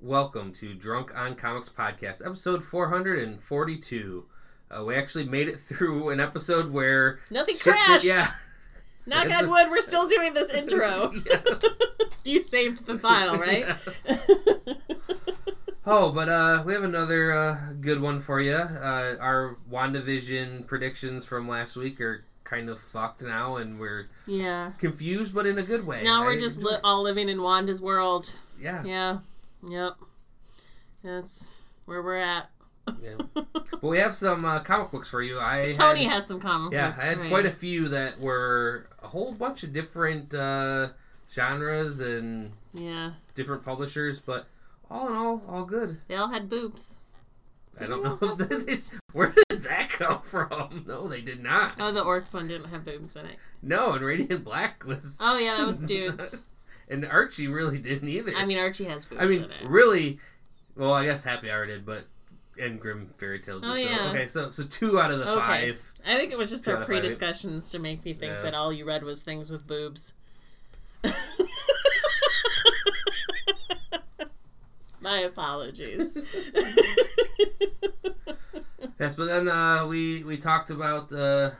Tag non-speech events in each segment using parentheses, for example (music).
Welcome to Drunk on Comics Podcast, episode 442. Uh, we actually made it (laughs) through an episode where Nothing did- crashed. yeah, (laughs) Knock on wood, we're still doing this (laughs) intro. You saved the file, right? Oh, but uh, we have another uh, good one for you. Uh, our WandaVision predictions from last week are kind of fucked now, and we're yeah. confused, but in a good way. Now we're just li- all living in Wanda's world. yeah, Yeah. Yep. That's where we're at. yeah. (laughs) But we have some uh, comic books for you. I Tony had, has some comic yeah, books. Yeah, I had quite a few that were a whole bunch of different uh, genres and Yeah. different publishers, but all in all, all good. They all had boobs. I don't know (laughs) where did that come from. No, they did not. Oh, the orcs one didn't have boobs in it. No, and Radiant Black was. Oh, yeah, that was (laughs) dudes. And Archie really didn't either. I mean, Archie has boobs I mean, in it. really. Well, I guess Happy Hour did, but and Grimm Fairy Tales. Did, Oh, so- yeah. okay, so so two out of the Okay. five. I think it was just Two our of five. pre-discussions to make me think Yeah. that all you read was things with boobs. (laughs) My apologies. (laughs) Yes, but then uh, we we talked about uh,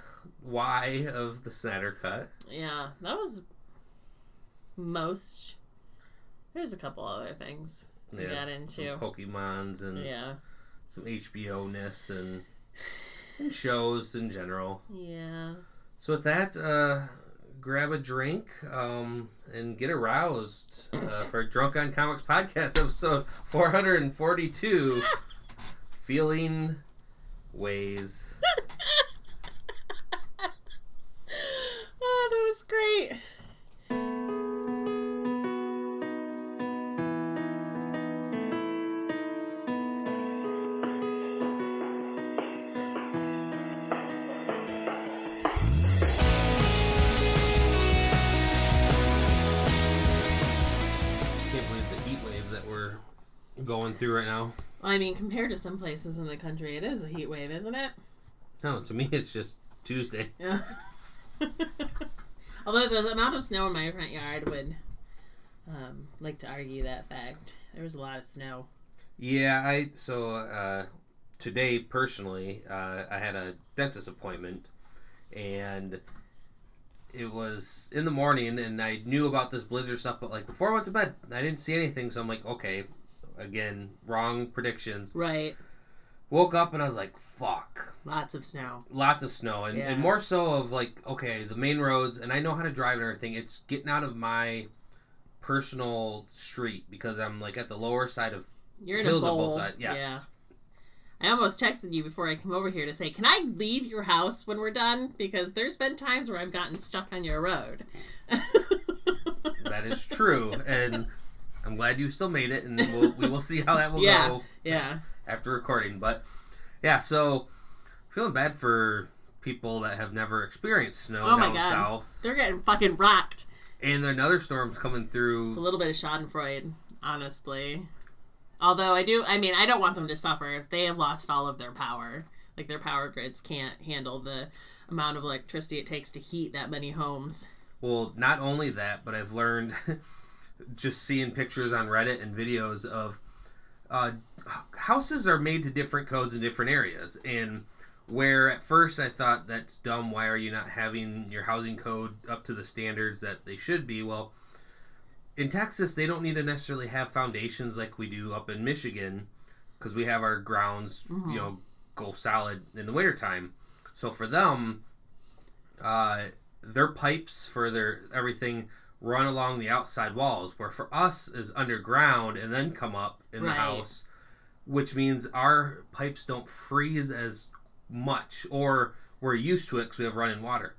why of the Snyder Cut. yeah, that was most. There's a couple other things we Yeah, got some into. Pokemons and Yeah, some HBO ness and and shows in general. yeah. So with that, uh, grab a drink um, and get aroused uh, for Drunk on Comics podcast episode 442. (laughs) Feeling ways. (laughs) through right now. I mean, compared to some places in the country, it is a heat wave, isn't it? No, to me it's just Tuesday. Yeah. (laughs) Although the amount of snow in my front yard would um, like to argue that fact. There was a lot of snow. Yeah, I so uh, today personally, uh, I had a dentist appointment, and it was in the morning, and I knew about this blizzard stuff, but like before I went to bed, I didn't see anything, so I'm like, okay, again, wrong predictions. Right. Woke up and I was like, fuck, Lots of snow. lots of snow, and, Yeah. and more so of like, okay, the main roads, and I know how to drive and everything. It's getting out of my personal street because I'm like at the lower side of You're in hills a on bowl. both sides. Yes. Yeah. I almost texted you before I come over here to say, "Can I leave your house when we're done?" Because there's been times where I've gotten stuck on your road. (laughs) That is true, and I'm glad you still made it, and we'll, we will see how that will (laughs) Yeah. go yeah. after recording. But yeah, so feeling bad for people that have never experienced snow Oh my down God. south, They're getting fucking rocked. and another storm's coming through. It's a little bit of Schadenfreude, honestly. Although I do, I mean, I don't want them to suffer if they have lost all of their power. Like their power grids can't handle the amount of electricity it takes to heat that many homes. Well, not only that, but I've learned (laughs) just seeing pictures on Reddit and videos of uh, houses are made to different codes in different areas, and where at first I thought that's dumb. Why are you not having your housing code up to the standards that they should be? Well, in Texas, they don't need to necessarily have foundations like we do up in Michigan because we have our grounds, you know, go solid in the wintertime. So for them, uh, their pipes for their everything run along the outside walls, where for us is underground and then come up in the house, which means our pipes don't freeze as much, or we're used to it because we have running water.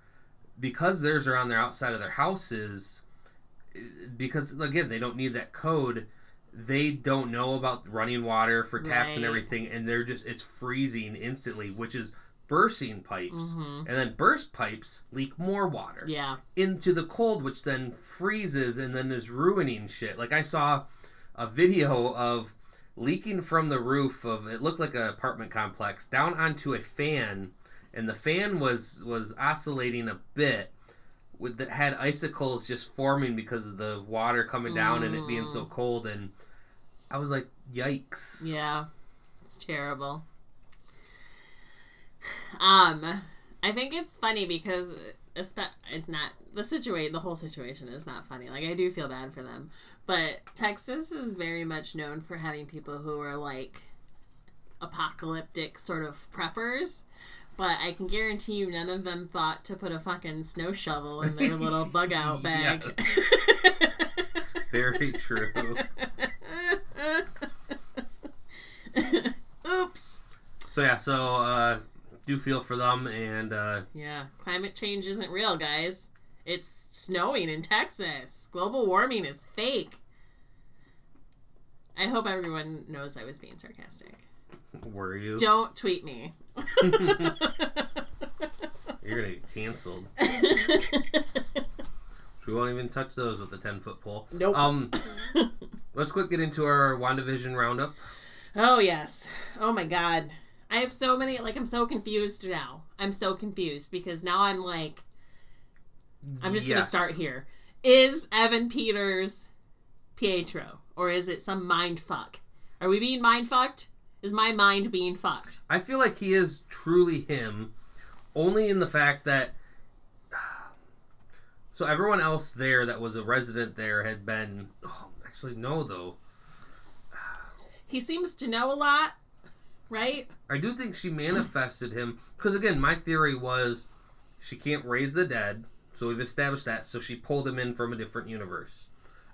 Because theirs are on their outside of their houses, because again they don't need that code. They don't know about running water for taps and everything, and they're just it's freezing instantly, which is bursting pipes, Mhm. and then burst pipes leak more water Yeah. into the cold, which then freezes and then is ruining shit. Like I saw a video of leaking from the roof of it looked like an apartment complex down onto a fan, and the fan was was oscillating a bit. With that had icicles just forming because of the water coming down and it being so cold and I was like, yikes. Yeah, it's terrible. Um, I think it's funny because it's not the situation. The whole situation is not funny. Like I do feel bad for them, but Texas is very much known for having people who are like apocalyptic sort of preppers. But I can guarantee you, none of them thought to put a fucking snow shovel in their little (laughs) bug out bag. (laughs) Very true. (laughs) Oops. So yeah, so uh, do feel for them, and uh, yeah, climate change isn't real, guys. It's snowing in Texas. Global warming is fake. I hope everyone knows I was being sarcastic. Were you? Don't tweet me. (laughs) You're gonna get canceled. (laughs) we won't even touch those with a ten foot pole. Nope. Um, (laughs) let's quick get into our WandaVision roundup. Oh yes. Oh my god. I have so many. Like I'm so confused now. I'm so confused because now I'm like, I'm just gonna start here. Is Evan Peters Pietro or is it some mind fuck? Are we being mind fucked? Is my mind being fucked? I feel like he is truly him, only in the fact that. (sighs) So everyone else there that was a resident there had been. Oh, (sighs) actually, no, though. He seems to know a lot, right? I do think she hmm. manifested him because again, my theory was she can't raise the dead, so we've established that. So she pulled him in from a different universe.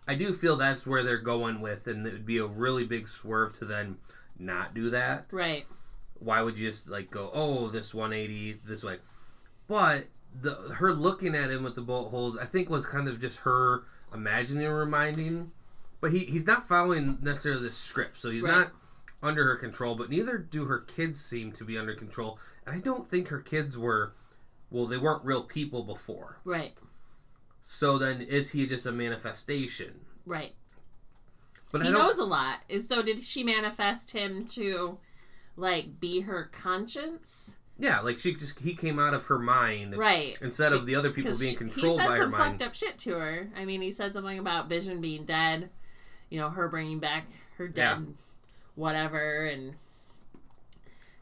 I do feel that's where they're going with, and it would be a really big swerve to then not do that. Right. Why would you just like go, oh, this 180 this way? But the her looking at him with the bullet holes, I think was kind of just her imagining, reminding. But he he's not following necessarily the script, so he's Right. not under her control. But neither do her kids seem to be under control, and I don't think her kids were. Well, they weren't real people before. Right. So then, is he just a manifestation? Right. But he knows a lot. Is so did she manifest him to like be her conscience? yeah, like she just he came out of her mind Right. instead of the other people being controlled by her mind. He said some mind. fucked up shit to her. I mean, he said something about Vision being dead. You know, her bringing back her dead, whatever, and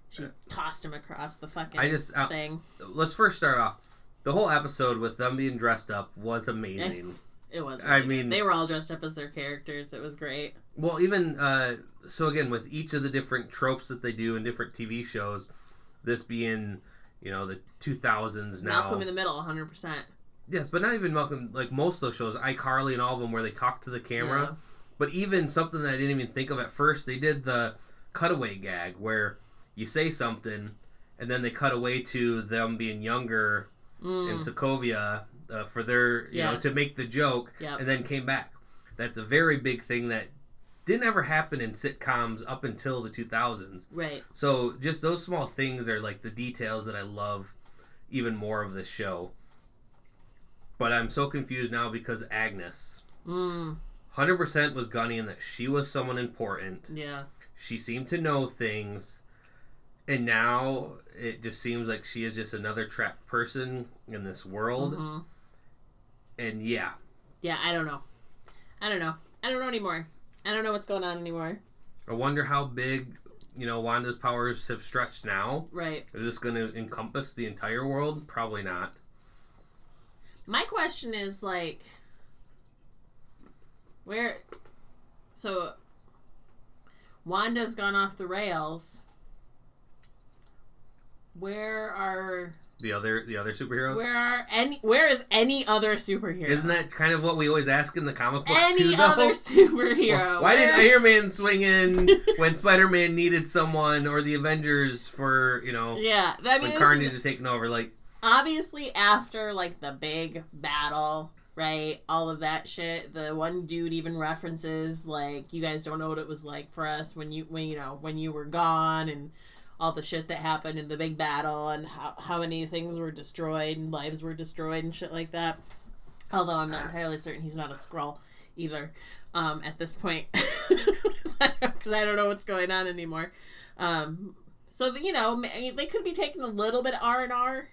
she tossed him across the fucking I just uh, thing. let's first start off. The whole episode with them being dressed up was amazing. (laughs) It was. I mean- good. they were all dressed up as their characters. It was great. well, even uh, so, again with each of the different tropes that they do in different TV shows, this being you know the 2000s now. Malcolm in the Middle, hundred percent. yes, but not even Malcolm. Like most of those shows, iCarly and all of them, where they talk to the camera. Yeah. But even something that I didn't even think of at first, they did the cutaway gag where you say something and then they cut away to them being younger in Mm, Sokovia uh, for their you know to make the joke Yep. and then came back. That's a very big thing that didn't ever happen in sitcoms up until the 2000s. right. So just those small things are like the details that I love even more of this show. But I'm so confused now because Agnes Mm, 100% was Gunny in that she was someone important. yeah. She seemed to know things. And now it just seems like she is just another trapped person in this world. hmm And yeah, Yeah. I don't know. I don't know. I don't know anymore. I don't know what's going on anymore. I wonder how big, you know, Wanda's powers have stretched now. Right. Is this going to encompass the entire world? Probably not. My question is like, where? So, Wanda's gone off the rails. Where are The other the other superheroes? where are any? Where is any other superhero? Isn't that kind of what we always ask in the comic books any too, other superhero? Why Where- did Iron Man swing in (laughs) when Spider Man needed someone, or the Avengers for you know Yeah, that when this Carnage is is taking over? Like, obviously after like the big battle, right? All of that shit. The one dude even references like, "You guys don't know what it was like for us when you when you know when you were gone and." All the shit that happened in the big battle and how, how many things were destroyed and lives were destroyed and shit like that. Although I'm not entirely certain he's not a Skrull either um, at this point (laughs) because I don't know what's going on anymore. Um, so you know they could be taking a little bit R and R.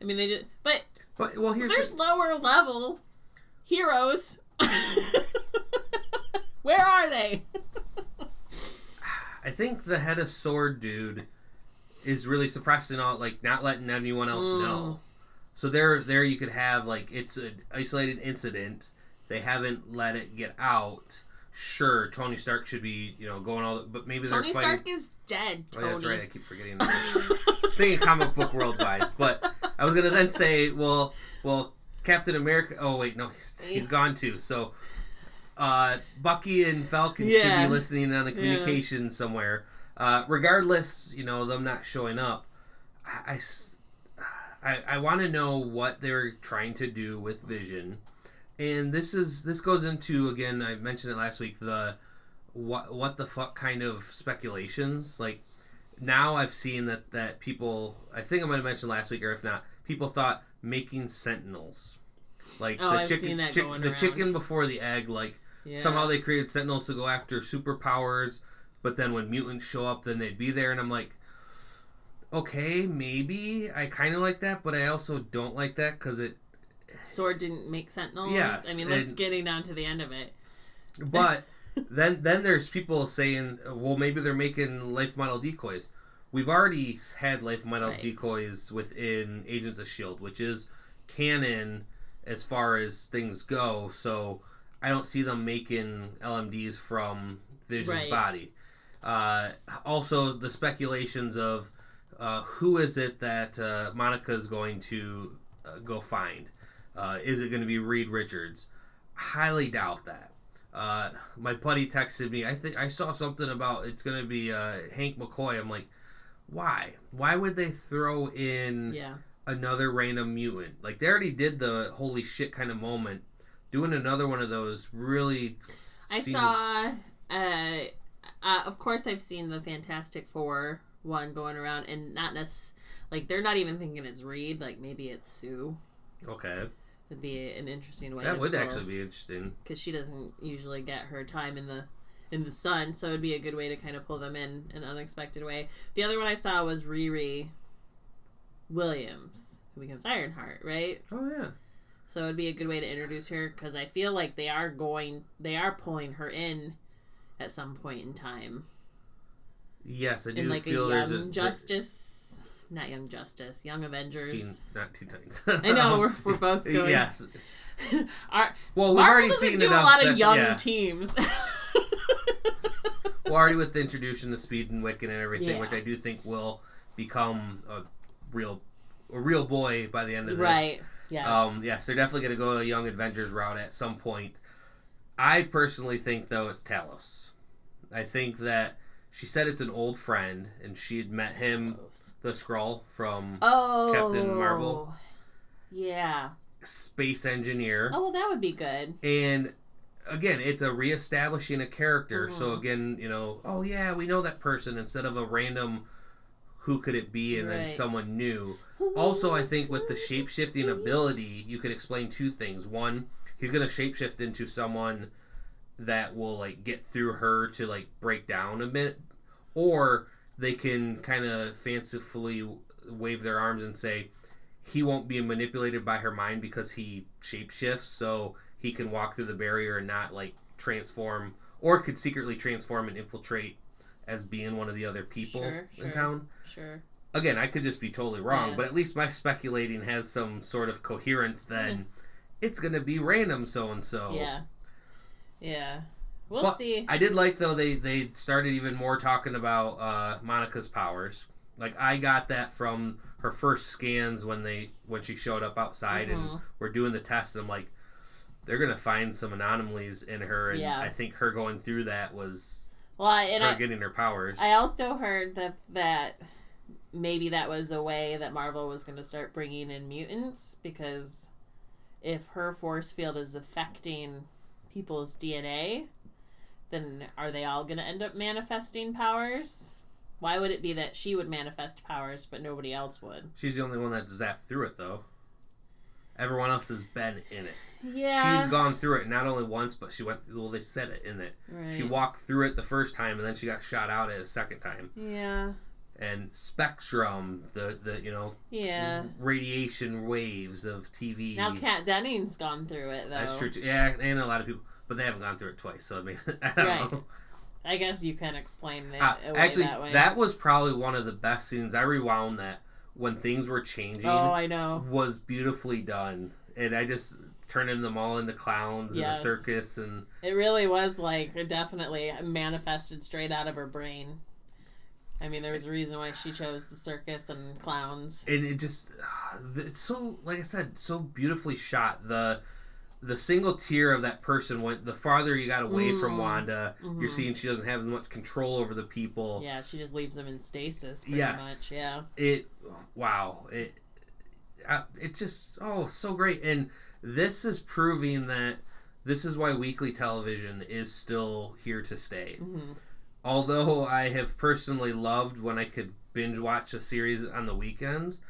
I mean they just but but well, here's there's the, lower level heroes. (laughs) Where are they? I think the head of SWORD dude is really suppressing all, like not letting anyone else Mm. know. So there, there you could have like it's an isolated incident. They haven't let it get out. Sure, Tony Stark should be, you know, going all, but maybe Tony they're fighting. Stark is dead. Oh, Tony. yeah, that's right. I keep forgetting. Thinking (laughs) comic book world wise, but I was gonna then say, well, well, Captain America. Oh wait, no, he's, he's gone too. So, uh, Bucky and Falcon should be listening on the communication somewhere. Uh, regardless, you know them not showing up. I, I want to know what they're trying to do with Vision, and this is this goes into again. I mentioned it last week. The what what the fuck kind of speculations like now I've seen that that people I think I might have mentioned last week or if not people thought making sentinels like Oh, the I've chicken chick- the around. chicken before the egg like Yeah. somehow they created sentinels to go after superpowers but then when mutants show up then they'd be there and I'm like okay maybe I kind of like that but I also don't like that cuz it SWORD didn't make sentinels. Yes, I mean, let's getting down to the end of it. But then then there's people saying, well, maybe they're making life model decoys. We've already had life model Right. decoys within Agents of Shield, which is canon as far as things go. So I don't see them making LMDs from Vision's Right. body. Uh, also, the speculations of uh, who is it that uh, is going to uh, go find? Uh, is it going to be Reed Richards? Highly doubt that. Uh, my buddy texted me. I think I saw something about it's going to be uh, Hank McCoy. I'm like, why? Why would they throw in Yeah. another random mutant? Like they already did the holy shit kind of moment. Doing another one of those really. I seems- saw. Uh, uh, of course, I've seen the Fantastic Four one going around, and not necess- like they're not even thinking it's Reed. Like maybe it's Sue. Okay, Would be an interesting way. that would actually be interesting. because she doesn't usually get her time in the in the sun, so it'd be a good way to kind of pull them in in an unexpected way. The other one I saw was Riri Williams, who becomes Ironheart, right? Oh yeah. So it'd be a good way to introduce her because I feel like they are going, they are pulling her in at some point in time Yes, I do in like a feel there's Young a Justice, not Young Justice, Young Teen, Avengers. not Teen Titans. I know we're, we're (laughs) both going. yes. (laughs) Our, Well, we've Marvel already doesn't seen do a lot of young yeah. teams. (laughs) well, already with the introduction to Speed and Wiccan and everything, Yeah. which I do think will become a real, a real boy by the end of this. right. Yes. Um, yes, they're definitely going to go a Young Avengers route at some point. I personally think though it's Talos. I think that she said it's an old friend, and she had met him, the Skrull from Oh, Captain Marvel. Yeah. Space Engineer. Oh, well, that would be good. and again it's a reestablishing a character so Mhm. again you know oh yeah we know that person instead of a random who could it be and then someone new also i think with the shape-shifting ability you could explain two things one he's going to shapeshift into someone that will like get through her to like break down a bit or they can kind of fancifully wave their arms and say he won't be manipulated by her mind because he shapeshifts so he can walk through the barrier and not like transform or could secretly transform and infiltrate as being one of the other people Sure, in sure. town Sure. again i could just be totally wrong Yeah. but at least my speculating has some sort of coherence then hmm. it's gonna be random so and so Yeah. Yeah. We'll Well, see. I did like though they they started even more talking about uh, Monica's powers. Like I got that from her first scans when they when she showed up outside and Mhm. we're doing the tests. And I'm like, they're gonna find some anomalies in her, and Yeah. I think her going through that was well, and her I, getting her powers. I also heard that that maybe that was a way that Marvel was going to start bringing in mutants because if her force field is affecting people's DNA, then are they all going to end up manifesting powers? Why would it be that she would manifest powers but nobody else would? She's the only one that zapped through it though. Everyone else has been in it. Yeah. She's gone through it not only once, but she went. Through well, they said it in it. right. She walked through it the first time, and then she got shot out at a second time. Yeah. And spectrum the the you know Yeah. radiation waves of tv Now Kat Denning's gone through it though. that's true too. yeah and a lot of people but they haven't gone through it twice so i mean (laughs) i don't Right. know I guess you can explain it Uh, away actually, that way. that was probably one of the best scenes. I rewound that when things were changing. oh, I know. was beautifully done, and I just turning them all into clowns in a circus, and It really was like it definitely manifested straight out of her brain. I mean, there was a reason why she chose the circus and clowns. and it just it's so like I said, so beautifully shot. The the single tear of that person went the farther you got away from Mm. Wanda, you're Mhm. seeing she doesn't have as much control over the people. Yeah, she just leaves them in stasis pretty Yes. much. Yeah. It wow it uh, it's just oh so great and this is proving that this is why weekly television is still here to stay. hmm although I have personally loved when I could binge watch a series on the weekends,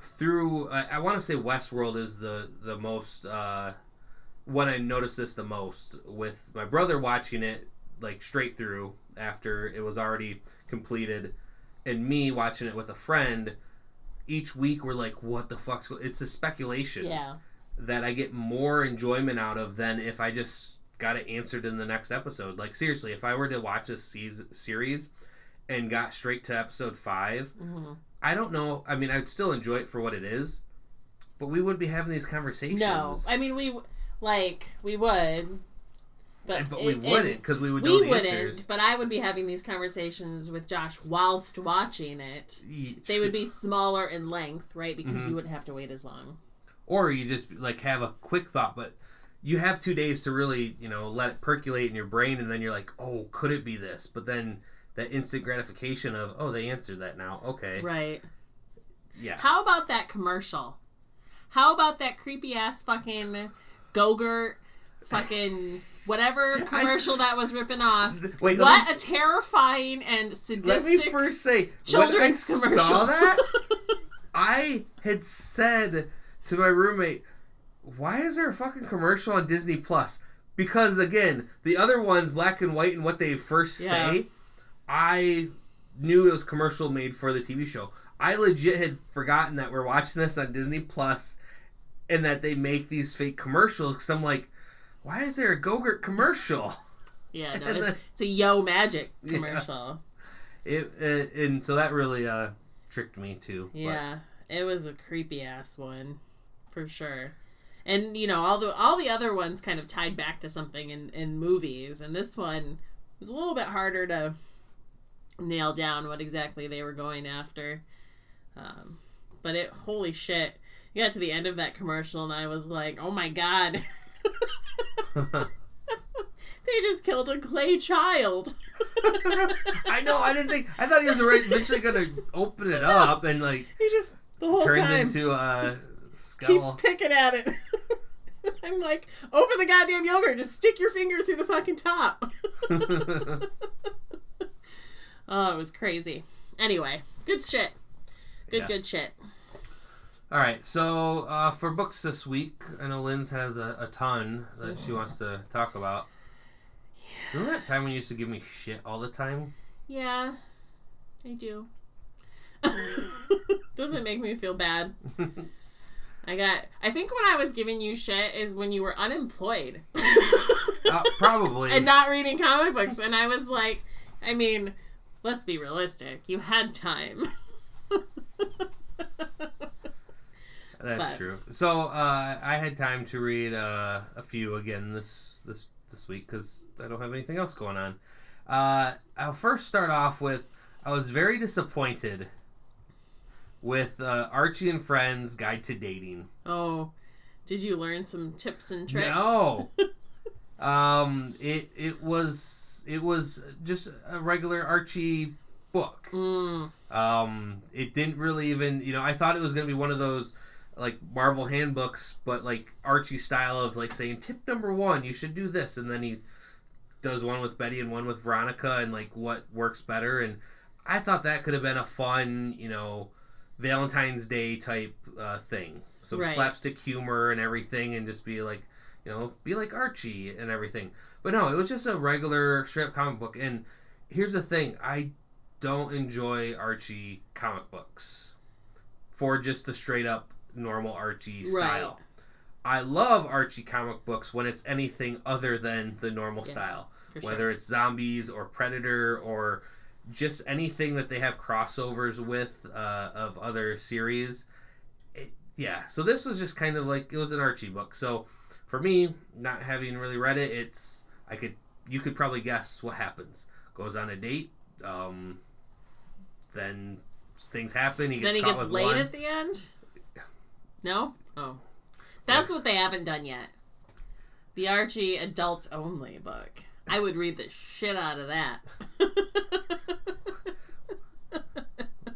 through I, I want to say Westworld is the the most uh, when I noticed this the most with my brother watching it like straight through after it was already completed, and me watching it with a friend. Each week we're like, what the fuck's go-? It's a speculation Yeah. that I get more enjoyment out of than if I just got it answered in the next episode. Like seriously, if I were to watch this season, series and got straight to episode five, hmm I don't know. I mean, I'd still enjoy it for what it is, but we wouldn't be having these conversations. No, I mean we like we would, but but it- we wouldn't because we would we wouldn't, answers. but I would be having these conversations with Josh whilst watching it. Ye- They would be smaller in length, right? Because Mhm. you wouldn't have to wait as long. or you just like have a quick thought, but you have two days to really, you know, let it percolate in your brain, and then you're like, oh, could it be this? But then that instant gratification of, oh, they answered that now. Okay, Right. yeah. How about that commercial? How about that creepy ass fucking Gogurt fucking (laughs) whatever commercial that was ripping off? (laughs) Wait, What me- a terrifying and sadistic Let me first say, children's when I commercial. saw that, (laughs) I had said to my roommate, "Why is there a fucking commercial on Disney Plus?" Because again, the other ones, black and white, and what they first Yeah. say, I knew it was commercial made for the TV show. I legit had forgotten that we're watching this on Disney Plus, and that they make these fake commercials. Because I'm like, why is there a Gogurt commercial? (laughs) yeah, no, (laughs) it's, then- it's a Yo Magic Yeah. commercial. It, uh, and so that really uh, tricked me too. but- Yeah, it was a creepy ass one, for sure. And you know, all the all the other ones kind of tied back to something in in movies, and this one was a little bit harder to nail down what exactly they were going after. Um, but it, holy shit, you got to the end of that commercial, and I was like, oh my god. (laughs) (laughs) They just killed a clay child. (laughs) I know. I didn't think. I thought he was right- eventually going to open it up and like He just the whole turns time into skull. keeps picking at it. I'm like, open the goddamn yogurt. Just stick your finger through the fucking top. (laughs) oh, it was crazy. Anyway, good shit. Good, Yeah. good shit. All right. So uh, for books this week, I know Lynn's has a, a ton that she wants to talk about. Remember that time when you used to give me shit all the time? Yeah, I do. (laughs) Doesn't make me feel bad. (laughs) I got. I think when I was giving you shit is when you were unemployed (laughs) Uh, probably. and not reading comic books, and I was like, I mean, let's be realistic. You had time. That's but- true. So uh, I had time to read uh, a few again this this this week because I don't have anything else going on. Uh, I'll first start off with I was very disappointed with uh, Archie and Friends Guide to Dating. Oh, did you learn some tips and tricks? No. (laughs) um, it it was it was just a regular Archie book. Mm, Um, it didn't really even, you know, I thought it was going to be one of those like Marvel handbooks, but like Archie style of like saying tip number one, you should do this, and then he does one with Betty and one with Veronica, and like what works better. And I thought that could have been a fun, you know, Valentine's Day type uh, thing, some Right. slapstick humor and everything, and just be like, you know, be like Archie and everything. But no, it was just a regular straight up comic book. And here's the thing, I don't enjoy Archie comic books for just the straight up normal Archie style. I love Archie comic books when it's anything other than the normal Yeah. style. Whether sure. it's zombies or predator or just anything that they have crossovers with uh, of other series. It, yeah, so this was just kind of like it was an Archie book. So for me, not having really read it, it's I could you could probably guess what happens. Goes on a date, um, then things happen. He gets then he gets laid one. at the end. No. Oh, that's what they haven't done yet. The Archie adults only book. I would read the shit out of that. (laughs)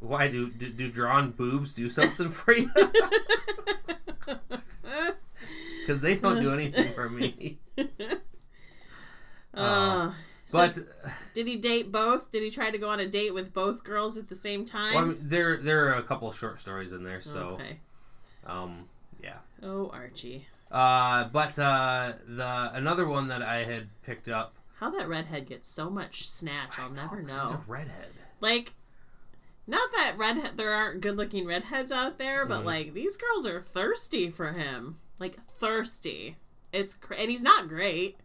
Why do, do do drawn boobs do something for you? (laughs) Because they don't do anything for me. (laughs) Uh, so But did he date both? Did he try to go on a date with both girls at the same time? well, I mean, there there are a couple short stories in there, so okay. um, yeah. Oh, Archie. Uh, but uh, the another one that I had picked up. How that redhead gets so much snatch, I'll never He's know. a redhead. Like, not that redhead there aren't good looking redheads out there, but Mhm. like these girls are thirsty for him. Like thirsty. It's cr- and he's not great.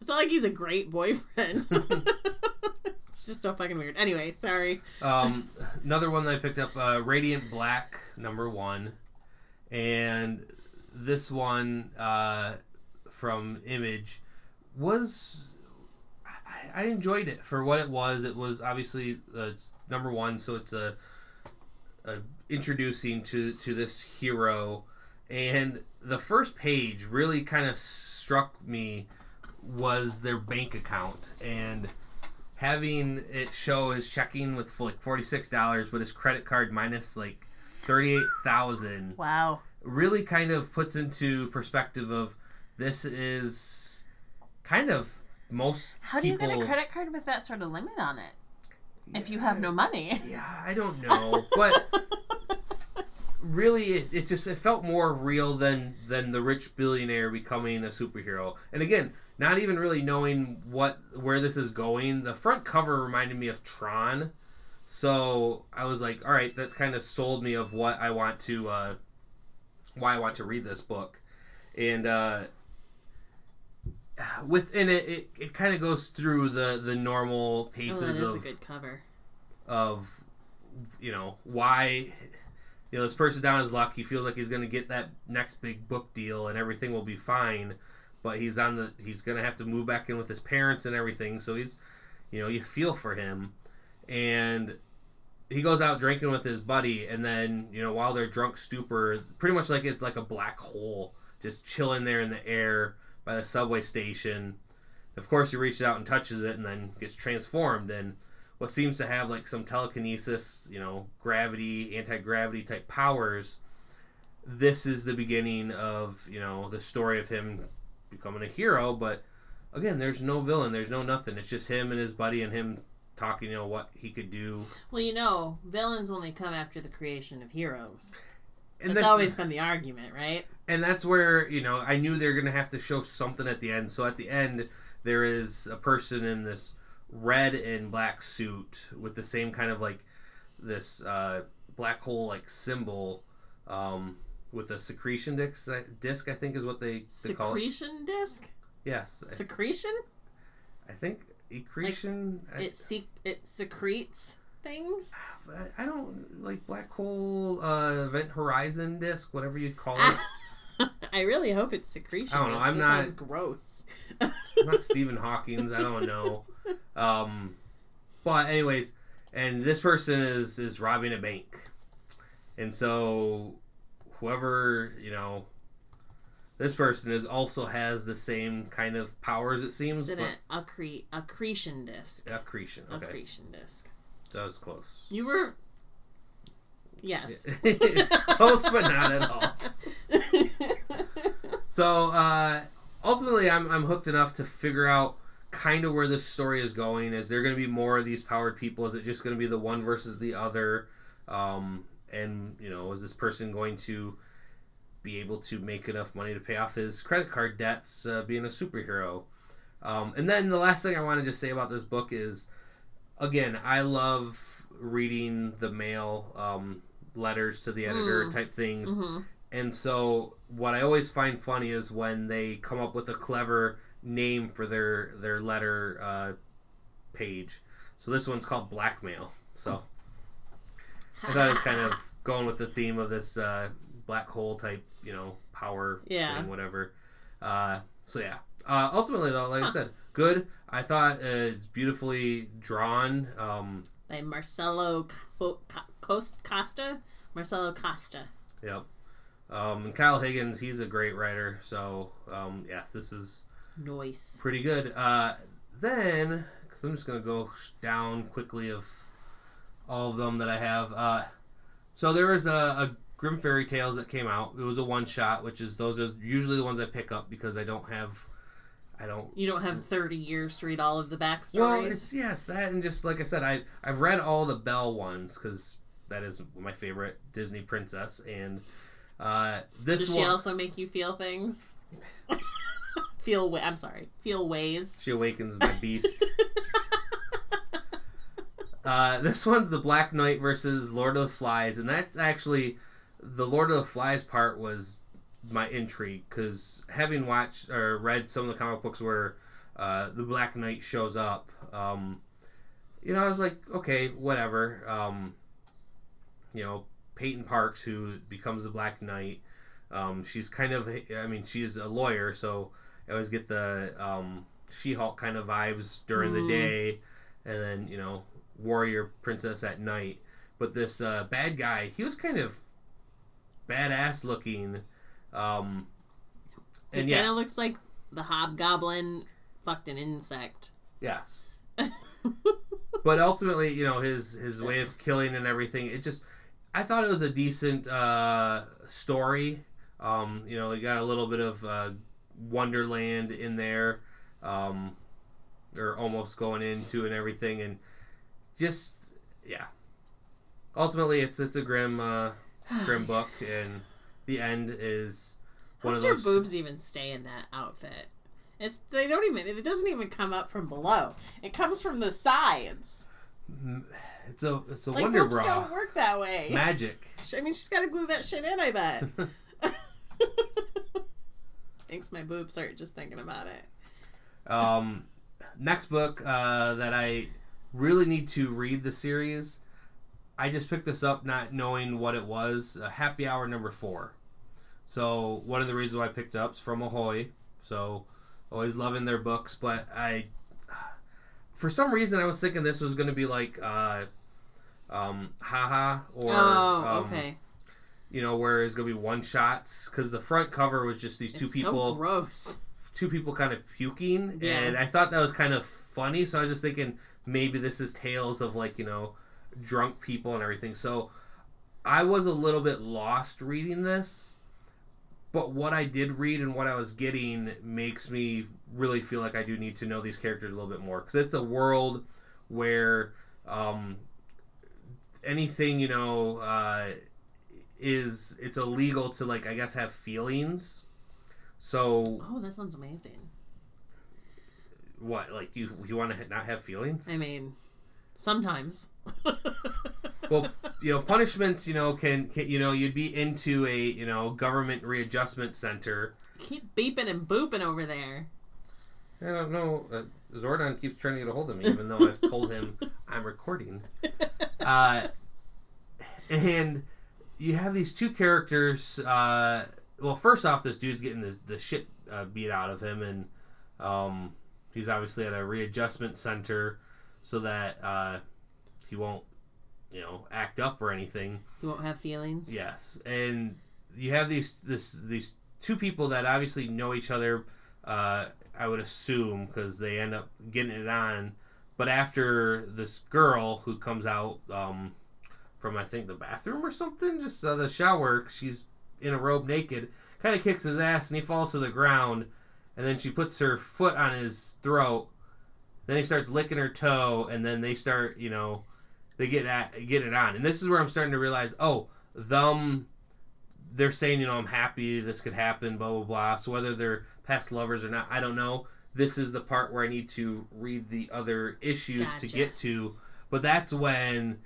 It's not like he's a great boyfriend. (laughs) (laughs) it's just so fucking weird. Anyway, sorry. Um, another one that I picked up, uh, Radiant Black, number one, and this one uh, from Image was I, I enjoyed it for what it was. It was obviously uh, it's number one, so it's a, a introducing to to this hero, and the first page really kind of struck me was their bank account and having it show his checking with like forty six dollars, but his credit card minus like thirty eight thousand Wow. really kind of puts into perspective of this is kind of most How do you get a credit card with that sort of limit on it? If you have no money. Yeah, I don't know, but (laughs) really, it, it just it felt more real than than the rich billionaire becoming a superhero. And again, not even really knowing what where this is going. The front cover reminded me of Tron, so I was like, all right, that's kind of sold me of what I want to uh, why I want to read this book, and. uh Within it, it, it kind of goes through the, the normal Oh, paces that is of a good cover. of you know why you know this person down his luck he feels like he's going to get that next big book deal and everything will be fine but he's on the he's going to have to move back in with his parents and everything so he's you know you feel for him and he goes out drinking with his buddy and then you know while they're drunk stupor pretty much like it's like a black hole just chilling there in the air by the subway station of course he reaches out and touches it and then gets transformed and what seems to have like some telekinesis, you know, gravity, anti gravity type powers. This is the beginning of, you know, the story of him becoming a hero, but again, there's no villain, there's no nothing. It's just him and his buddy and him talking, you know, what he could do. Well, you know, villains only come after the creation of heroes. And That's always been the argument, right? and that's where, you know, I knew they're gonna have to show something at the end. So at the end there is a person in this red and black suit with the same kind of like this uh, black hole like symbol um, with a secretion disc, disc I think is what they, they call it. Secretion disc? Yes, Secretion? I think accretion. I- It sec- it secretes things. I, don't like black hole uh, event horizon disc, whatever you'd call it. (laughs) I really hope it's secretion. I don't know. I'm not- Sounds gross. I'm not Stephen Hawking's. I don't know. (laughs) Um, but anyways, and this person is is robbing a bank, and so whoever you know, this person is also has the same kind of powers. It seems, Is it but an accre- accretion disc? accretion. Okay, Accretion disc. That was close. You were. Yes. (laughs) close, but not at all. (laughs) So uh, ultimately, I'm I'm hooked enough to figure out kind of where this story is going. Is there going to be more of these powered people? Is it just going to be the one versus the other? Um, and you know, is this person going to be able to make enough money to pay off his credit card debts, uh, being a superhero? Um, and then the last thing I want to just say about this book is, again, I love reading the mail um, letters to the editor Mm. type things. hmm And so, what I always find funny is when they come up with a clever name for their their letter uh, page. So this one's called blackmail. So I thought it was kind of (laughs) going with the theme of this uh, black hole type, you know, power Yeah. thing, whatever. Uh, so yeah. Uh, ultimately, though, like I said, good. I thought uh, it's beautifully drawn. Um, by Marcelo Co- Co- Cost- Costa. Marcelo Costa. yep. Um, and Kyle Higgins, he's a great writer. So um, yeah, this is nice. pretty good. Uh, then, because I'm just gonna go down quickly of all of them that I have. Uh, so there was a, a Grimm Fairy Tales that came out. It was a one shot, which is those are usually the ones I pick up because I don't have, I don't. You don't have 30 years to read all of the backstories. Well, it's yes that and just like I said, I I've read all the Belle ones because that is my favorite Disney princess, and uh, this Does she one also make you feel things? (laughs) feel wa- I'm sorry. Feel ways. she awakens my beast. (laughs) Uh, this one's the Black Knight versus Lord of the Flies, and that's actually the Lord of the Flies part was my intrigue because having watched or read some of the comic books where uh, the Black Knight shows up, um, you know, I was like, okay, whatever. Um, you know, Peyton Parks, who becomes the Black Knight, um, she's kind of, I mean, she's a lawyer, so I always get the um, She-Hulk kind of vibes during Mm. the day, and then you know warrior princess at night. But this uh, bad guy, he was kind of badass looking. Um, It and kind of looks like the hobgoblin fucked an insect. yes. (laughs) but ultimately, you know, his his way of killing and everything, it just I thought it was a decent uh, story. Um, you know, it got a little bit of uh, Wonderland in there, um, or almost going into and everything, and just yeah. Ultimately, it's it's a grim uh, grim book, and the end is one does of your those. boobs even stay in that outfit? It's they don't even it doesn't even come up from below. It comes from the sides. It's a it's a Like wonder boobs bra don't work that way. magic. (laughs) I mean, she's got to glue that shit in. I bet. (laughs) (laughs) Thanks, my boobs hurt just thinking about it. Um, next book uh, that I really need to read the series. I just picked this up not knowing what it was. Uh, Happy Hour number four. So one of the reasons why I picked up is from Ahoy. So always loving their books, but I, for some reason, I was thinking this was going to be like, uh, um, haha or oh, um, okay. you know, where it's going to be one shots because the front cover was just these two it's people so gross. two people kind of puking Yeah. and i thought that was kind of funny so i was just thinking maybe this is tales of like you know drunk people and everything. So i was a little bit lost reading this but what i did read and what i was getting makes me really feel like i do need to know these characters a little bit more. Because it's a world where um, anything you know uh, is it's illegal to like i guess have feelings. So Oh, that sounds amazing. what like you you want to not have feelings? I mean, sometimes. (laughs) well you know punishments you know can, can you know you'd be into a you know government readjustment center Keep beeping and booping over there. i don't know uh, zordon keeps trying to get a hold of me even though i've told him (laughs) i'm recording uh and you have these two characters uh well first off this dude's getting the, the shit uh, beat out of him and um he's obviously at a readjustment center so that uh he won't you know act up or anything He won't have feelings. Yes, and you have these this these two people that obviously know each other. Uh, I would assume because they end up getting it on. But after this girl who comes out um, from I think the bathroom or something, just uh, the shower, she's in a robe naked, kind of kicks his ass and he falls to the ground, and then she puts her foot on his throat. Then he starts licking her toe, and then they start, you know, they get at get it on, and this is where I'm starting to realize, oh, them, they're saying, you know, I'm happy this could happen, blah blah blah. So whether they're past lovers or not, I don't know. This is the part where I need to read the other issues to get to, but that's when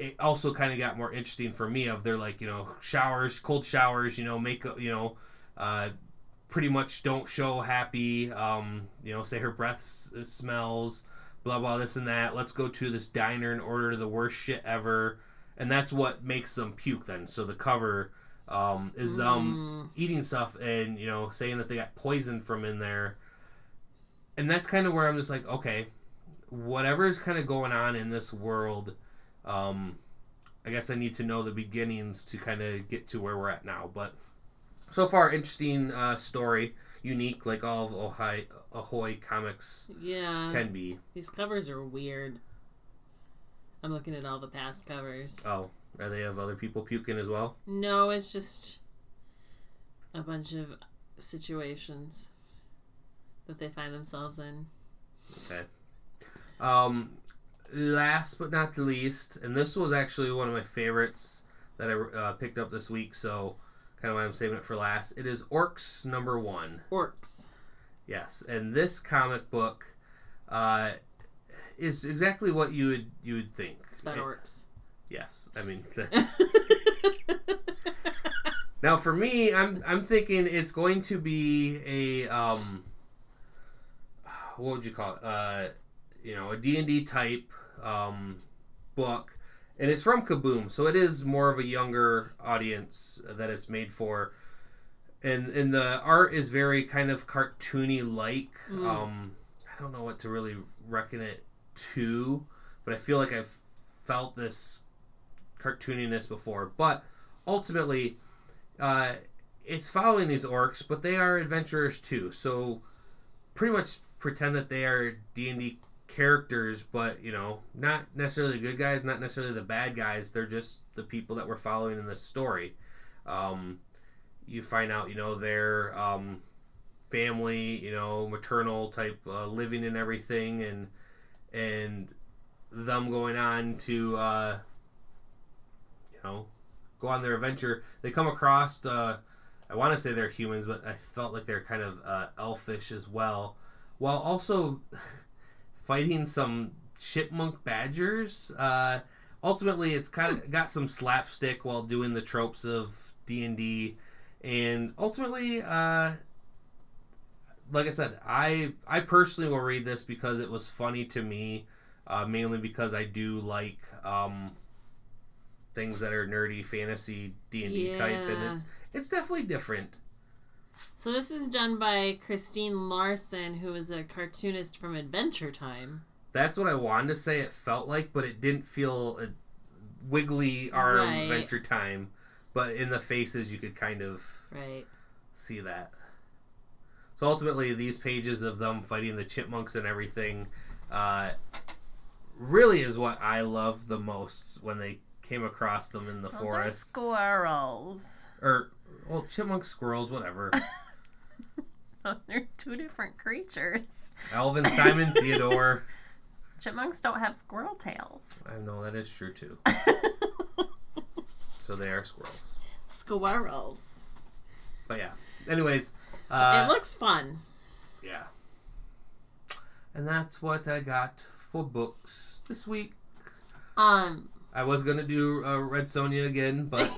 it also kind of got more interesting for me. Of they're like, you know, showers, cold showers, you know, make you know, uh, pretty much don't show happy. Um, you know, say her breath s- smells, blah blah this and that. Let's go to this diner and order the worst shit ever, and that's what makes them puke. Then, so the cover um, is them eating stuff and you know saying that they got poison from in there, and that's kind of where I'm just like, okay, whatever is kind of going on in this world. Um, I guess I need to know the beginnings to kind of get to where we're at now, but so far interesting uh, story unique like all of ahoy, ahoy comics Yeah. can be These covers are weird. I'm looking at all the past covers. oh are they of other people puking as well No, it's just a bunch of situations that they find themselves in. okay um last but not the least and this was actually one of my favorites that i uh, picked up this week so kind of why i'm saving it for last it is orcs number one Orcs. yes and this comic book uh is exactly what you would you would think It's about orcs. yes i mean (laughs) Now, for me, I'm I'm thinking it's going to be a um, what would you call it? Uh, you know, a D and D type um, book, and it's from Kaboom, so it is more of a younger audience that it's made for. And and the art is very kind of cartoony like. Mm. Um, I don't know what to really reckon it to, but I feel like I've felt this cartooniness before. But ultimately, uh, it's following these orcs, but they are adventurers too. So pretty much pretend that they are D and D characters, but you know, not necessarily the good guys, not necessarily the bad guys. They're just the people that we're following in this story. Um, you find out, you know, their um, family, you know, maternal type uh, living and everything, and and them going on to, uh, you know, go on their adventure. They come across, uh, I want to say they're humans, but I felt like they're kind of uh, elfish as well, while also (laughs) fighting some chipmunk badgers. Uh, ultimately, it's kind of got some slapstick while doing the tropes of D and D, and ultimately, uh, like I said, I I personally will read this because it was funny to me, uh, mainly because I do like. Um, things that are nerdy fantasy D and D type, and it's it's definitely different. So this is done by Christine Larsen, who is a cartoonist from Adventure Time. That's what I wanted to say. It felt like, but it didn't feel a wiggly arm Right. adventure time. But in the faces, you could kind of Right. see that. So ultimately, these pages of them fighting the chipmunks and everything, uh, really is what I love the most when they came across them in the Those are forest. squirrels. or well, chipmunks, squirrels, whatever. (laughs) They're two different creatures. Alvin, Simon, (laughs) Theodore. Chipmunks don't have squirrel tails. I know that is true too. (laughs) So they are squirrels. Squirrels. But yeah. Anyways, uh, it looks fun. yeah. And that's what I got for books this week. Um. I was gonna do uh, Red Sonja again, but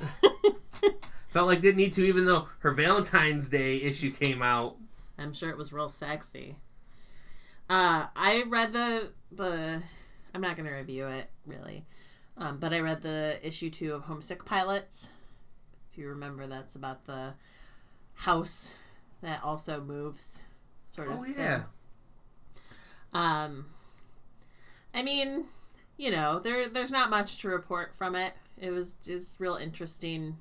felt like didn't need to, even though her Valentine's Day issue came out. I'm sure it was real sexy. Uh, I read the the. I'm not going to review it really, um, but I read the issue two of Homesick Pilots. If you remember, that's about the house that also moves, sort of. Oh thing. yeah, Um, I mean, you know, there there's not much to report from it. It was just real interesting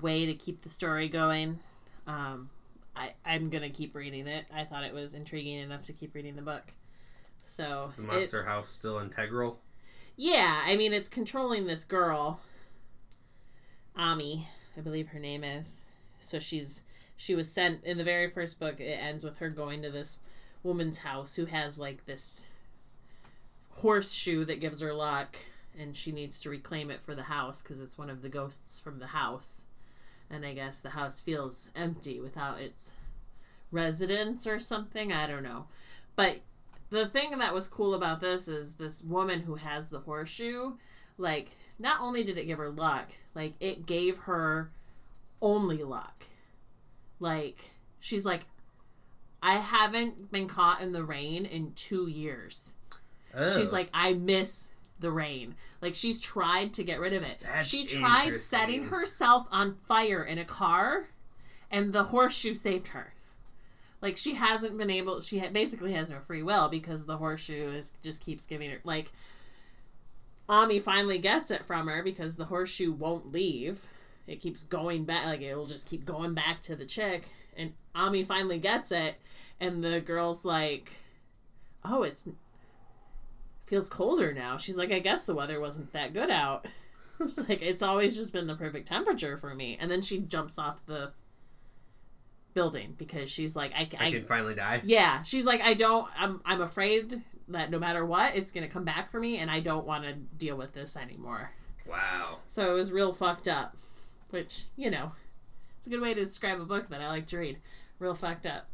way to keep the story going. Um, I I'm gonna keep reading it. I thought it was intriguing enough to keep reading the book. So the it- Monster House still integral. yeah, I mean, it's controlling this girl, Ami, I believe her name is. So she's she was sent in the very first book. It ends with her going to this woman's house who has like this horseshoe that gives her luck, and she needs to reclaim it for the house because it's one of the ghosts from the house. And I guess the house feels empty without its residents or something. I don't know, but the thing that was cool about this is this woman who has the horseshoe like not only did it give her luck like it gave her only luck like she's like I haven't been caught in the rain in 2 years. She's Oh. like I miss the rain. Like she's tried to get rid of it. That's she tried setting herself on fire in a car and the horseshoe saved her. Like she hasn't been able she ha- basically has no free will because the horseshoe is just keeps giving her like Ami finally gets it from her because the horseshoe won't leave. It keeps going back like it'll just keep going back to the chick and Ami finally gets it and the girl's like oh it's feels colder now. She's like, I guess the weather wasn't that good out. (laughs) She's like, it's always just been the perfect temperature for me. And then she jumps off the building because she's like, I, I I, can finally die. yeah, she's like, I don't, I'm, I'm afraid that no matter what, it's gonna come back for me, and I don't want to deal with this anymore. Wow. So it was real fucked up, which you know, it's a good way to describe a book that I like to read. Real fucked up.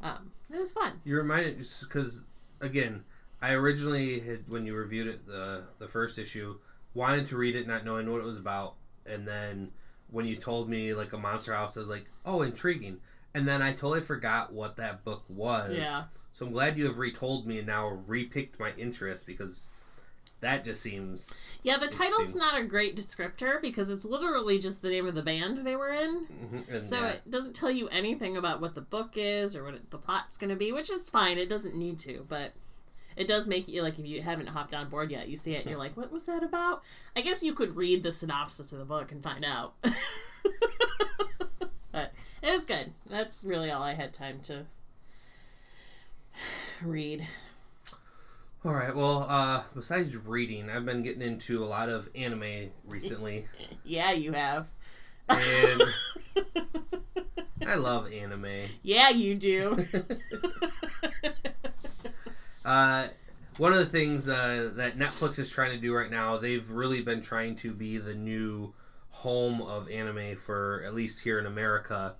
Um, it was fun. You reminded because again, I originally had when you reviewed it the the first issue, wanted to read it not knowing what it was about, and then when you told me like a monster house, I was like, oh, intriguing. And then I totally forgot what that book was. Yeah. So I'm glad you have retold me and now repicked my interest because that just seems. Yeah, the title's not a great descriptor because it's literally just the name of the band they were in. Mhm, So it doesn't tell you anything about what the book is or what it, the plot's going to be, which is fine. It doesn't need to, but it does make you like if you haven't hopped on board yet, you see it and you're like, "What was that about?" I guess you could read the synopsis of the book and find out. (laughs) but it was good. That's really all I had time to read. All right. Well, uh, besides reading, I've been getting into a lot of anime recently, (laughs) Yeah, you have. and (laughs) I love anime. yeah, you do. Uh, one of the things uh, that Netflix is trying to do right now, they've really been trying to be the new home of anime for at least here in America,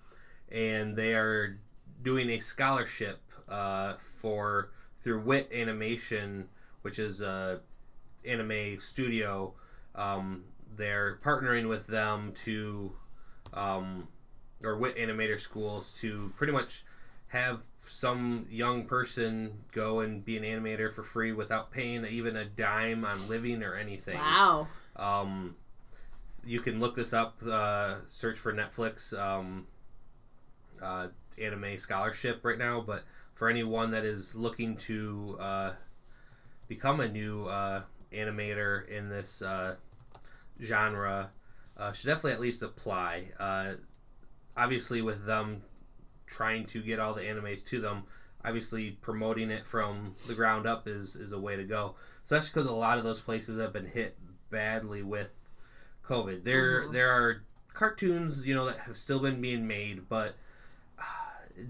and they are doing a scholarship uh, for through Wit Animation, which is a anime studio. Um, they're partnering with them to, um, or Wit Animator schools to pretty much have some young person go and be an animator for free without paying even a dime on living or anything. wow. Um, you can look this up. Uh, search for Netflix um, uh, anime scholarship right now. But for anyone that is looking to uh, become a new uh, animator in this uh, genre, uh, should definitely at least apply. Uh, obviously, with them trying to get all the animes to them, obviously promoting it from the ground up is is a way to go. Especially because a lot of those places have been hit badly with COVID. There Mhm. there are cartoons, you know, that have still been being made, but uh,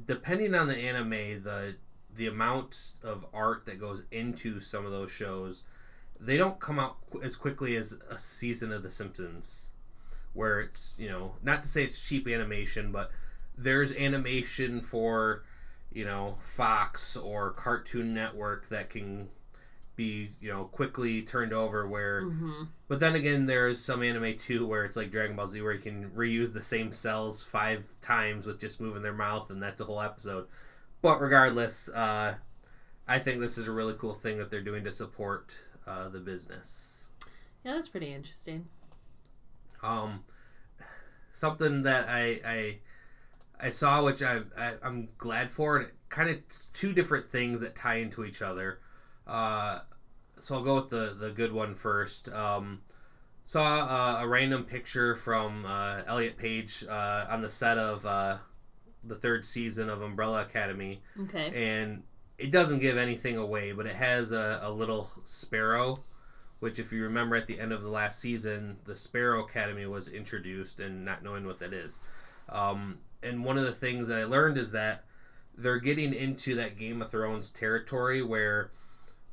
depending on the anime, the the amount of art that goes into some of those shows, they don't come out qu- as quickly as a season of The Simpsons, where it's you know not to say it's cheap animation, but there's animation for you know Fox or Cartoon Network that can be you know quickly turned over where hmm but then again, there's some anime too where it's like Dragon Ball Z where you can reuse the same cells five times with just moving their mouth, and that's a whole episode. But regardless, uh, I think this is a really cool thing that they're doing to support uh, the business. Yeah, that's pretty interesting. Um, something that I I, I saw, which I, I I'm glad for, and kind of two different things that tie into each other. Uh, so I'll go with the the good one first. Um, saw uh, a random picture from uh, Elliot Page uh, on the set of uh, the third season of Umbrella Academy, Okay. and it doesn't give anything away, but it has a, a little sparrow. Which, if you remember, at the end of the last season, the Sparrow Academy was introduced, and not knowing what that is. Um, and one of the things that I learned is that they're getting into that Game of Thrones territory where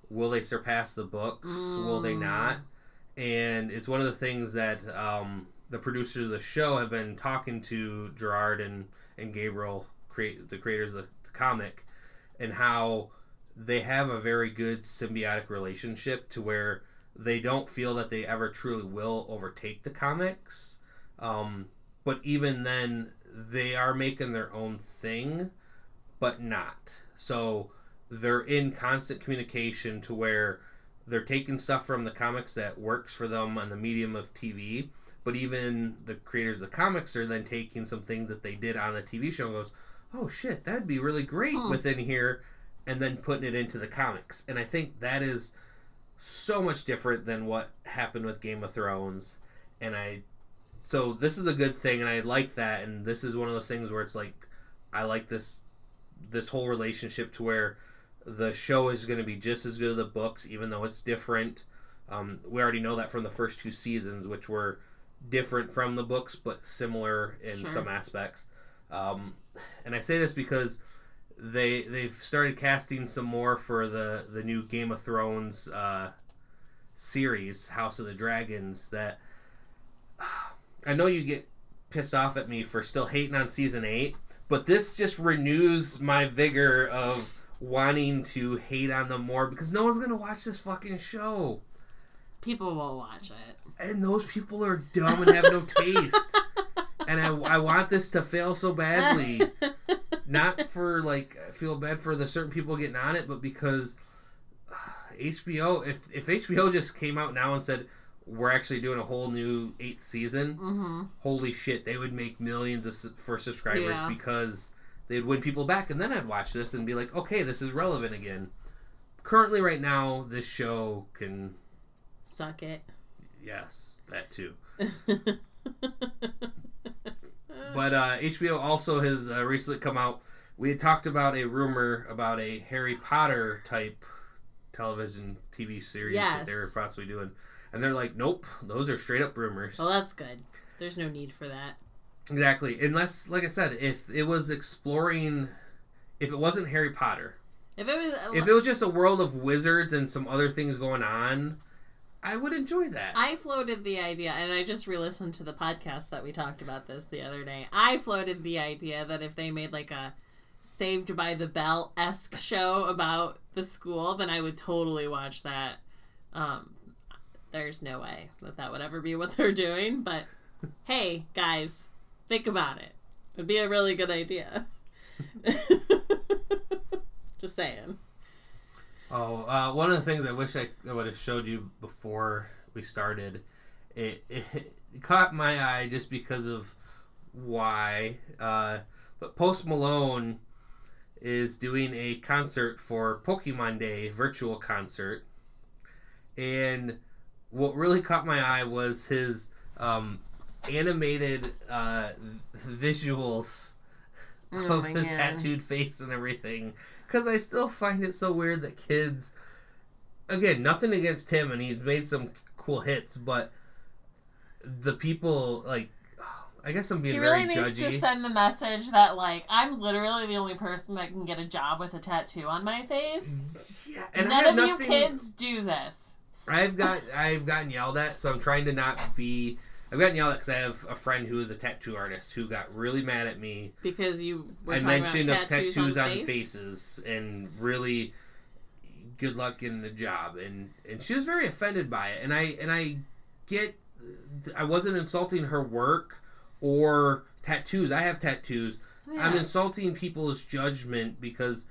will they surpass the books? Will they Mm. not? And it's one of the things that um, the producers of the show have been talking to Gerard and, and Gabriel, create the creators of the, the comic, and how they have a very good symbiotic relationship to where they don't feel that they ever truly will overtake the comics. Um, but even then, they are making their own thing, but not. So they're in constant communication to where they're taking stuff from the comics that works for them on the medium of TV, but even the creators of the comics are then taking some things that they did on the TV show and goes, "Oh shit, that'd be really great within here," and then putting it into the comics. And I think that is so much different than what happened with Game of Thrones. And I so this is a good thing and I like that and this is one of those things where it's like I like this this whole relationship to where the show is going to be just as good as the books even though it's different. Um, we already know that from the first two seasons which were different from the books but similar in Sure. some aspects. Um, and I say this because they they've started casting some more for the the new Game of Thrones uh, series, House of the Dragons. That I know you get pissed off at me for still hating on season eight, but this just renews my vigor of wanting to hate on them more because no one's gonna watch this fucking show, People will watch it. and those people are dumb and have no taste. (laughs) And I, I want this to fail so badly (laughs) not for like I feel bad for the certain people getting on it, but because uh, HBO, if if HBO just came out now and said we're actually doing a whole new eighth season, mm-hmm. holy shit, they would make millions of, for subscribers Yeah. because they'd win people back, and then I'd watch this and be like, okay, this is relevant again. Currently, right now, this show can Suck it. yes, that too. (laughs) But uh, HBO also has uh, recently come out. We had talked about a rumor about a Harry Potter type television TV series that they were possibly doing, and they're like, "Nope, those are straight up rumors." well, that's good. There's no need for that. Exactly, unless, like I said, if it was exploring, if it wasn't Harry Potter, If it was, if it was just a world of wizards and some other things going on, I would enjoy that. I floated the idea, and I just re-listened to the podcast that we talked about this the other day. I floated the idea that if they made like a Saved by the Bell esque show about the school, then I would totally watch that. Um, there's no way that that would ever be what (laughs) they're doing, but hey, guys, think about it. It'd be a really good idea. (laughs) just saying. Oh, uh, one of the things I wish I, would have showed you before we started, it, it, caught my eye just because of why. Uh, but Post Malone is doing a concert for Pokemon Day virtual concert, and what really caught my eye was his um, animated uh, visuals Oh (laughs) of his God. tattooed face and everything. Because I still find it so weird that kids, again, nothing against him, and he's made some cool hits, but the people like, (sighs) I guess I'm being He very really needs judgy. to send the message that like I'm literally the only person that can get a job with a tattoo on my face. yeah, and I None have of you kids do this. I've got I've gotten yelled at, so I'm trying to not be. I've gotten yelled at because I have a friend who is a tattoo artist who got really mad at me. Because you were I talking mentioned tattoos, tattoos on, face. faces and really good luck in the job. And and she was very offended by it. And I and I get I wasn't insulting her work or tattoos. I have tattoos. I'm insulting people's judgment because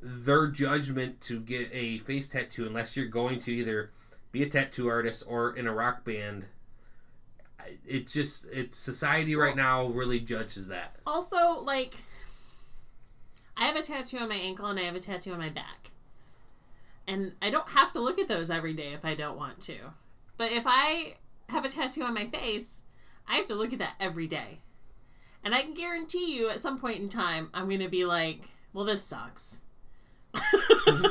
their judgment to get a face tattoo unless you're going to either be a tattoo artist or in a rock band it's just it's society right now really judges that Also, like, I have a tattoo on my ankle and I have a tattoo on my back. And I don't have to look at those every day if I don't want to. But if I have a tattoo on my face, I have to look at that every day. And I can guarantee you at some point in time, I'm going to be like, well, this sucks. (laughs) Mm-hmm.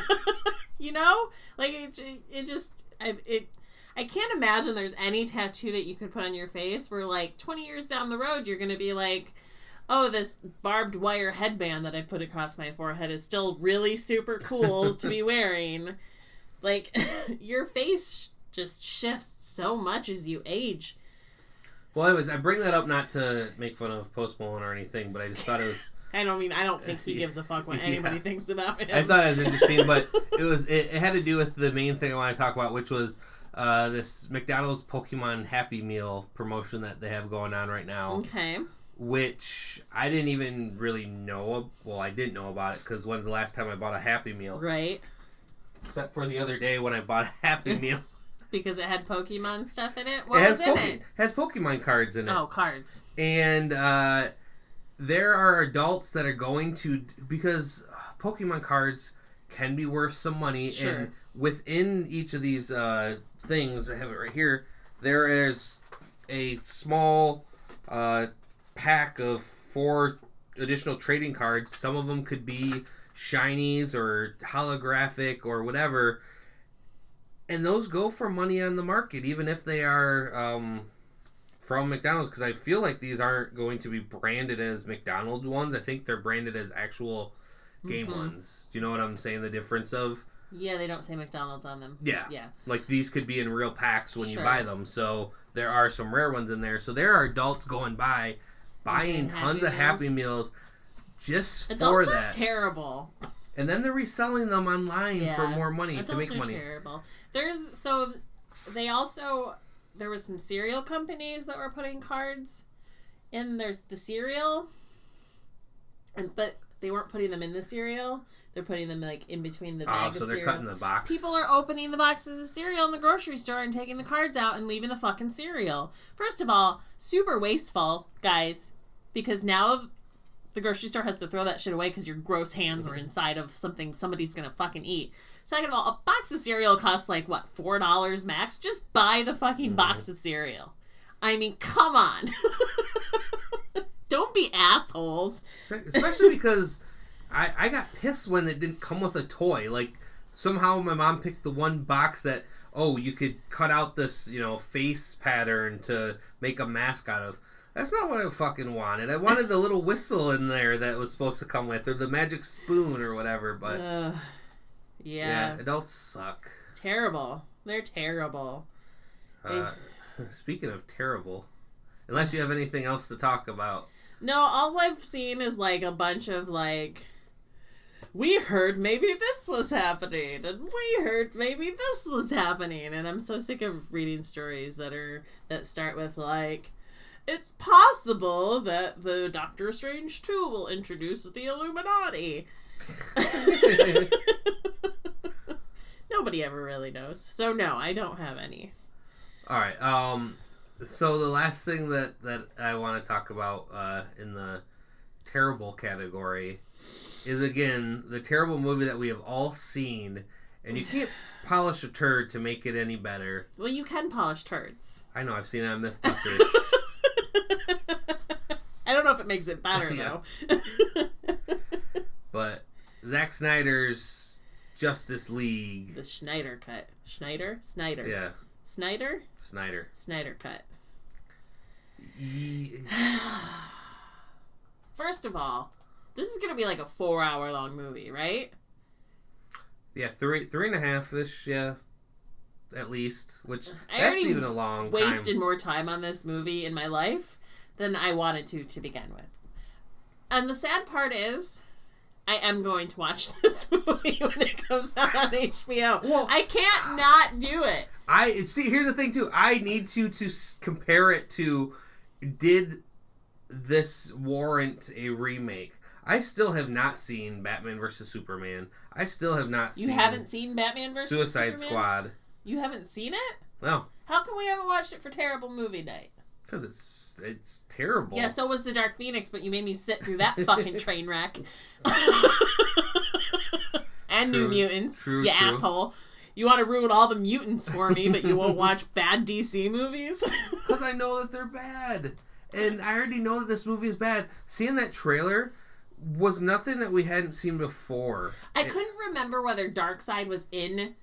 you know? Like, it, it just, I, it, I can't imagine there's any tattoo that you could put on your face where, like, 20 years down the road, you're going to be like, oh, this barbed wire headband that I put across my forehead is still really super cool to be (laughs) wearing. Like, (laughs) your face sh- just shifts so much as you age. Well, anyways, I bring that up not to make fun of Post Malone or anything, but I just thought it was I don't mean, I don't think he (laughs) gives a fuck what Yeah. anybody thinks about him. I thought it was interesting, but (laughs) it was it, it had to do with the main thing I want to talk about, which was uh, this McDonald's Pokemon Happy Meal promotion that they have going on right now, okay. which I didn't even really know. of- Well, I didn't know about it because when's the last time I bought a Happy Meal? Right? Except for the other day when I bought a Happy (laughs) Meal. Because it had Pokemon stuff in it. What it has was in Poke- it? has Pokemon cards in it. Oh, cards. and uh, there are adults that are going to because Pokemon cards can be worth some money, Sure. and within each of these uh, things, I have it right here. There is a small uh, pack of four additional trading cards. Some of them could be shinies or holographic or whatever. And those go for money on the market, even if they are um, from McDonald's because I feel like these aren't going to be branded as McDonald's ones. I think they're branded as actual game Mhm. ones. Do you know what I'm saying? The difference of Yeah, they don't say McDonald's on them. yeah, Yeah. like these could be in real packs when Sure. you buy them. So there are some rare ones in there. So there are adults going by buying tons Happy of Happy Meals. Just for Adults are that, terrible. and then they're reselling them online for more money Adults to make are money. terrible. There's so they also there was some cereal companies that were putting cards in there's the cereal and but they weren't putting them in the cereal. They're putting them like in between the Oh, bag so of they're cereal. cutting the box. People are opening the boxes of cereal in the grocery store and taking the cards out and leaving the fucking cereal. First of all, super wasteful, guys, because now the grocery store has to throw that shit away because your gross hands are mm-hmm. inside of something somebody's gonna fucking eat. Second of all, a box of cereal costs like what four dollars max. Just buy the fucking mm-hmm. box of cereal. I mean, come on. (laughs) Don't be assholes. especially (laughs) because I, I got pissed when it didn't come with a toy. Like somehow my mom picked the one box that oh you could cut out this you know face pattern to make a mask out of. That's not what I fucking wanted. I wanted the little whistle in there that was supposed to come with, or the magic spoon, or whatever. But Ugh. Yeah, yeah, adults suck. terrible. They're terrible. Uh, (laughs) speaking of terrible, unless you have anything else to talk about. No, all I've seen is like a bunch of like we heard maybe this was happening and we heard maybe this was happening and I'm so sick of reading stories that are that start with like it's possible that the Doctor Strange 2 will introduce the Illuminati. (laughs) (laughs) Nobody ever really knows. So no, I don't have any. All right. Um. So the last thing that that I want to talk about uh, in the terrible category is again the terrible movie that we have all seen, and you can't (sighs) polish a turd to make it any better. Well, you can polish turds. I know I've seen it on MythBusters. (laughs) I don't know if it makes it better (laughs) Yeah. though. (laughs) but Zack Snyder's Justice League. the Schneider cut. Schneider? Snyder. Yeah, Snyder? Snyder. Snyder cut. Ye- (sighs) First of all, this is gonna be like a four hour long movie, right? Yeah, three three and a half ish. Yeah, at least. Which I that's even a long Wasted time. more time on this movie in my life than I wanted to to begin with. And the sad part is I am going to watch (laughs) this movie when it comes out on HBO. Well- I can't not do it. I see. Here's the thing too. I need to to compare it to. Did this warrant a remake? I still have not seen Batman versus Superman. I still have not You seen haven't seen Batman versus Suicide Superman? Squad. You haven't seen it? No, How come we haven't watched it for terrible movie night? Because it's it's terrible. Yeah, so was the Dark Phoenix, but you made me sit through that (laughs) fucking train wreck. (laughs) and New Mutants, true, you true. asshole. You want to ruin all the mutants for me, but you won't watch bad DC movies? (laughs) because I know that they're bad, and I already know that this movie is bad. Seeing that trailer was nothing that we hadn't seen before. I couldn't remember whether Darkseid was in.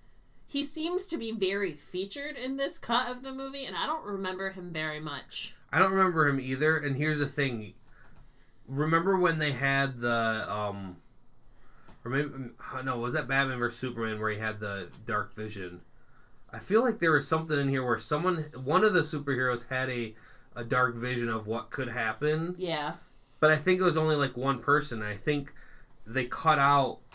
He seems to be very featured in this cut of the movie, and I don't remember him very much. I don't remember him either. And here's the thing: remember when they had the um, maybe no, was that Batman vs Superman where he had the dark vision? I feel like there was something in here where someone, one of the superheroes, had a a dark vision of what could happen, Yeah. but I think it was only like one person. I think they cut out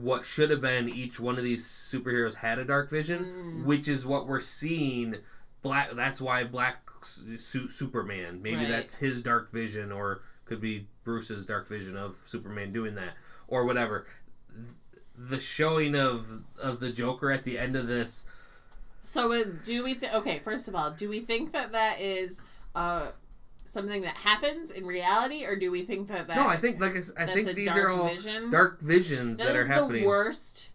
what should have been each one of these superheroes had a dark vision, which is what we're seeing black. That's why black s- suit Superman. Maybe Right. that's his dark vision, or could be Bruce's dark vision of Superman doing that, or whatever. The showing of of the Joker at the end of this. So uh, do we? Th- okay, first of all, do we think that that is uh, something that happens in reality, or do we think that that No, I think like I, I that's think a these are all vision? dark visions that that, are happening. the worst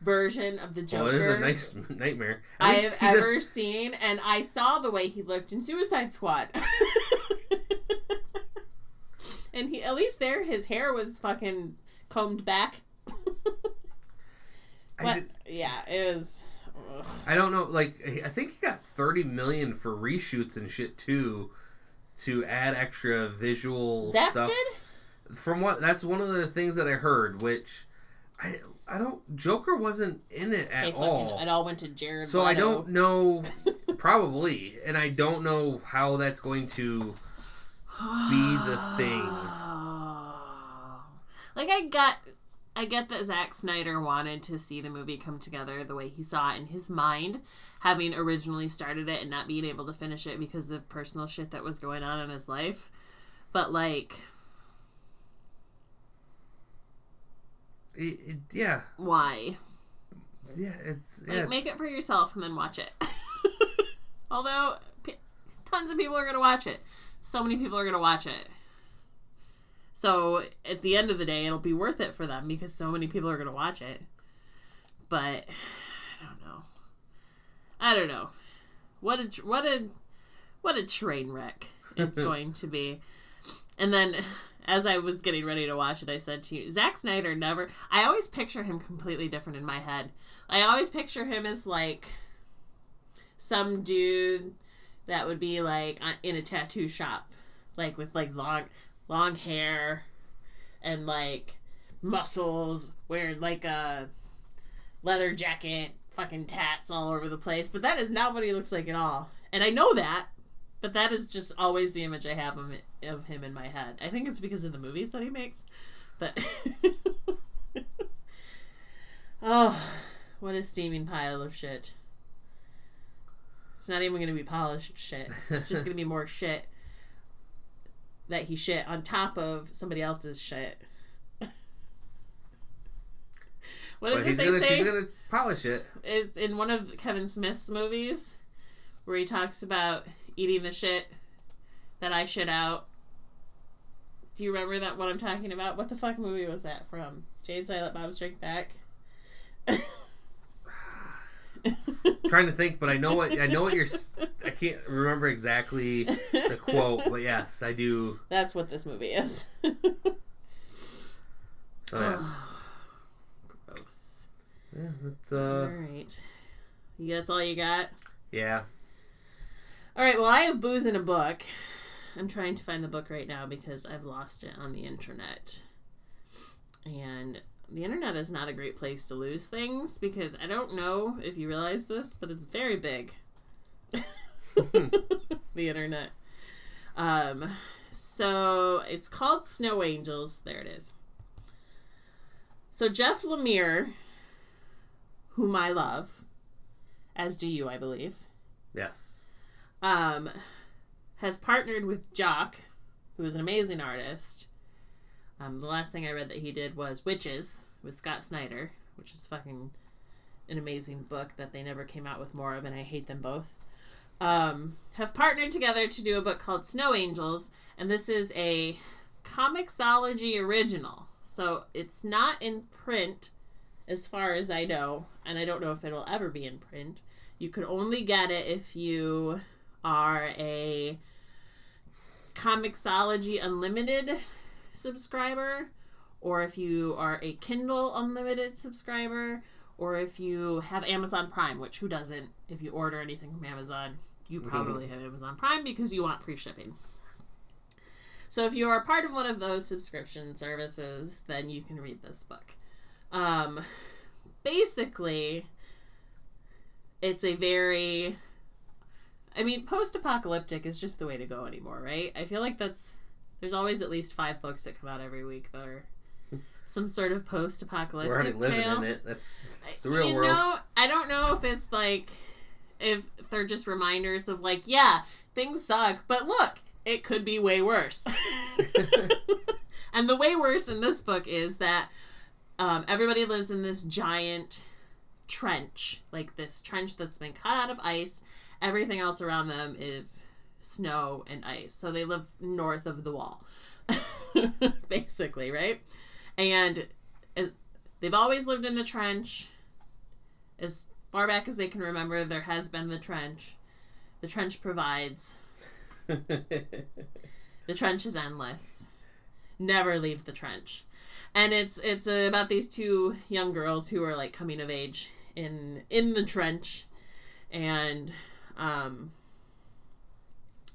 version of the Joker Well, it is a nice (laughs) nightmare. At I have he does- ever seen, and I saw the way he looked in Suicide Squad. (laughs) and he, at least there, his hair was fucking combed back. (laughs) But, did- yeah, it was. ugh. I don't know. Like, I think he got thirty million for reshoots and shit too, to add extra visual stuff. did. From what that's one of the things that I heard, which I I don't. Joker wasn't in it at They fucking, all, it all went to Jared. so I don't know. (laughs) probably, and I don't know how that's going to be the thing. (sighs) Like I got I get that Zack Snyder wanted to see the movie come together the way he saw it in his mind, having originally started it and not being able to finish it because of personal shit that was going on in his life. But like, It, it, yeah, why? yeah. It's Like, yeah, make it for yourself and then watch it. (laughs) Although p- tons of people are going to watch it. So many people are going to watch it. So at the end of the day, it'll be worth it for them because so many people are going to watch it. But (sighs) I don't know. I don't know. What a what a what a train wreck it's (laughs) going to be. And then as I was getting ready to watch it, I said to you, Zack Snyder never. I always picture him completely different in my head. I always picture him as like some dude that would be like uh, in a tattoo shop, like with like long, long hair, and like muscles, wearing like a leather jacket, fucking tats all over the place. But that is not what he looks like at all, and I know that. But that is just always the image I have of him, in my head. I think it's because of the movies that he makes. But (laughs) oh, what a steaming pile of shit. It's not even going to be polished shit. It's just going to be more shit that he shit on top of somebody else's shit. (laughs) what is but it he's they gonna say? she's gonna polish it. It's in one of Kevin Smith's movies where he talks about eating the shit that I shit out. Do you remember that what I'm talking about? What the fuck movie was that from? Jay and Silent Bob Strike Back. (laughs) (sighs) (laughs) trying to think, but I know what I know what you're. I (laughs) can't remember exactly the quote, but yes, I do. That's what this movie is. So yeah, (sighs) Gross. yeah that's all uh, right. You that's all you got? yeah. All right, well, I have booze in a book. I'm trying to find the book right now because I've lost it on the internet. And the internet is not a great place to lose things because I don't know if you realize this, but it's very big. (laughs) the internet. Um, so it's called Snow Angels. There it is. So Jeff Lemire, whom I love, as do you, I believe Yes. um, has partnered with Jock, who is an amazing artist. Um, the last thing I read that he did was Witches with Scott Snyder, which is fucking an amazing book that they never came out with more of, and I hate them both. Um, have partnered together to do a book called Snow Angels, and this is a Comixology original. So it's not in print, as far as I know, and I don't know if it'll ever be in print. You could only get it if you are a Comixology Unlimited subscriber, or if you are a Kindle Unlimited subscriber, or if you have Amazon Prime, which who doesn't? If you order anything from Amazon, you probably have Amazon Prime because you want free shipping. So if you are part of one of those subscription services, then you can read this book. Um, basically, it's a very I mean, post-apocalyptic is just the way to go anymore, right? I feel like that's there's always at least five books that come out every week that are some sort of post-apocalyptic We're already living tale. in it. That's, that's the I- real you world. know, I don't know if it's like if they're just reminders of like, yeah, things suck, but look, it could be way worse. (laughs) and the way worse in this book is that um, everybody lives in this giant trench, like this trench that's been cut out of ice. Everything else around them is snow and ice. So they live north of the wall, (laughs) basically, right? And they've always lived in the trench. As far back as they can remember, there has been the trench. The trench provides. (laughs) The trench is endless. Never leave the trench. And it's it's about these two young girls who are like coming of age in in the trench, and um,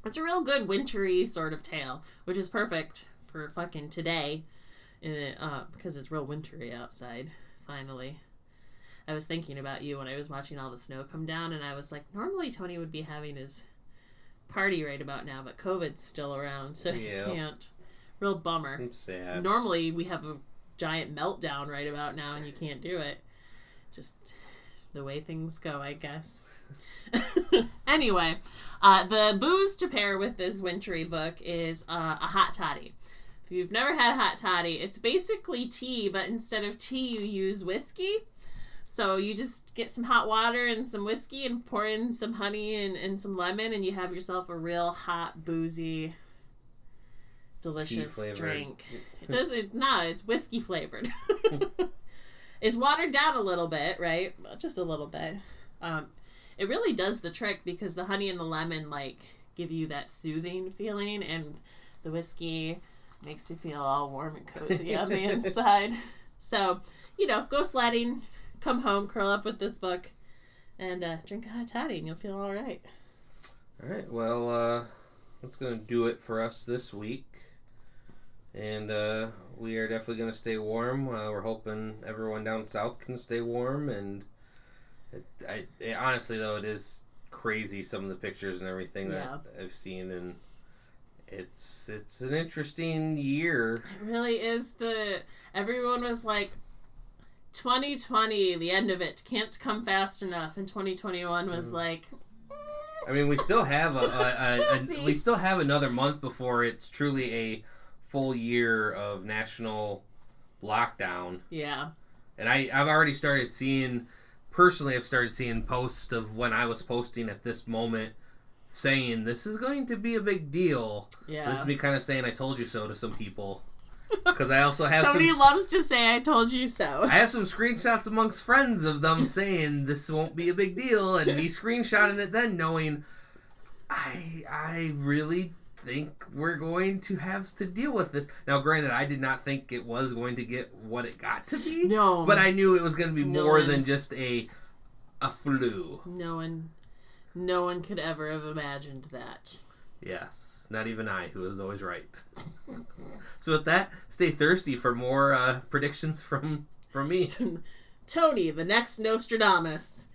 it's a real good wintry sort of tale, which is perfect for fucking today, uh, because it's real wintry outside. Finally, I was thinking about you when I was watching all the snow come down, and I was like, normally Tony would be having his party right about now, but COVID's still around, so Yeah. he can't. Real bummer. I'm sad. Normally we have a giant meltdown right about now, and you can't do it. Just the way things go, I guess. (laughs) anyway, uh, the booze to pair with this wintry book is uh, a hot toddy. If you've never had a hot toddy, it's basically tea, but instead of tea, you use whiskey. So you just get some hot water and some whiskey and pour in some honey and, and some lemon, and you have yourself a real hot, boozy, delicious drink. It doesn't, no, it's whiskey flavored. (laughs) (laughs) it's watered down a little bit, right? Just a little bit. Um, it really does the trick because the honey and the lemon, like, give you that soothing feeling, and the whiskey makes you feel all warm and cozy on the (laughs) inside. So, you know, go sledding, come home, curl up with this book, and uh, drink a hot toddy, and you'll feel all right. All right, well, uh, that's going to do it for us this week. And uh, we are definitely going to stay warm. Uh, we're hoping everyone down south can stay warm. And it, I, it, honestly, though, it is crazy some of the pictures and everything that Yeah. I've seen. And it's it's an interesting year. It really is the. Everyone was like, 2020, the end of it, can't come fast enough. And 2021 was mm-hmm. like, I mean, we still have a, a, a, (laughs) a we still have another month before it's truly a full year of national lockdown. yeah. And I, I've already started seeing, personally, I've started seeing posts of when I was posting at this moment saying this is going to be a big deal. Yeah. This is me kind of saying I told you so to some people. Because I also have Tony some. loves to say, I told you so. I have some screenshots amongst friends of them (laughs) saying this won't be a big deal, and me (laughs) screenshotting it then, knowing I I really think we're going to have to deal with this. Now, granted, I did not think it was going to get what it got to be. No. But I knew it was going to be No more one- than just a a flu. No one, no one could ever have imagined that. Yes, not even I, who is always right. (laughs) so with that, stay thirsty for more uh, predictions from from me. (laughs) Tony, the next Nostradamus.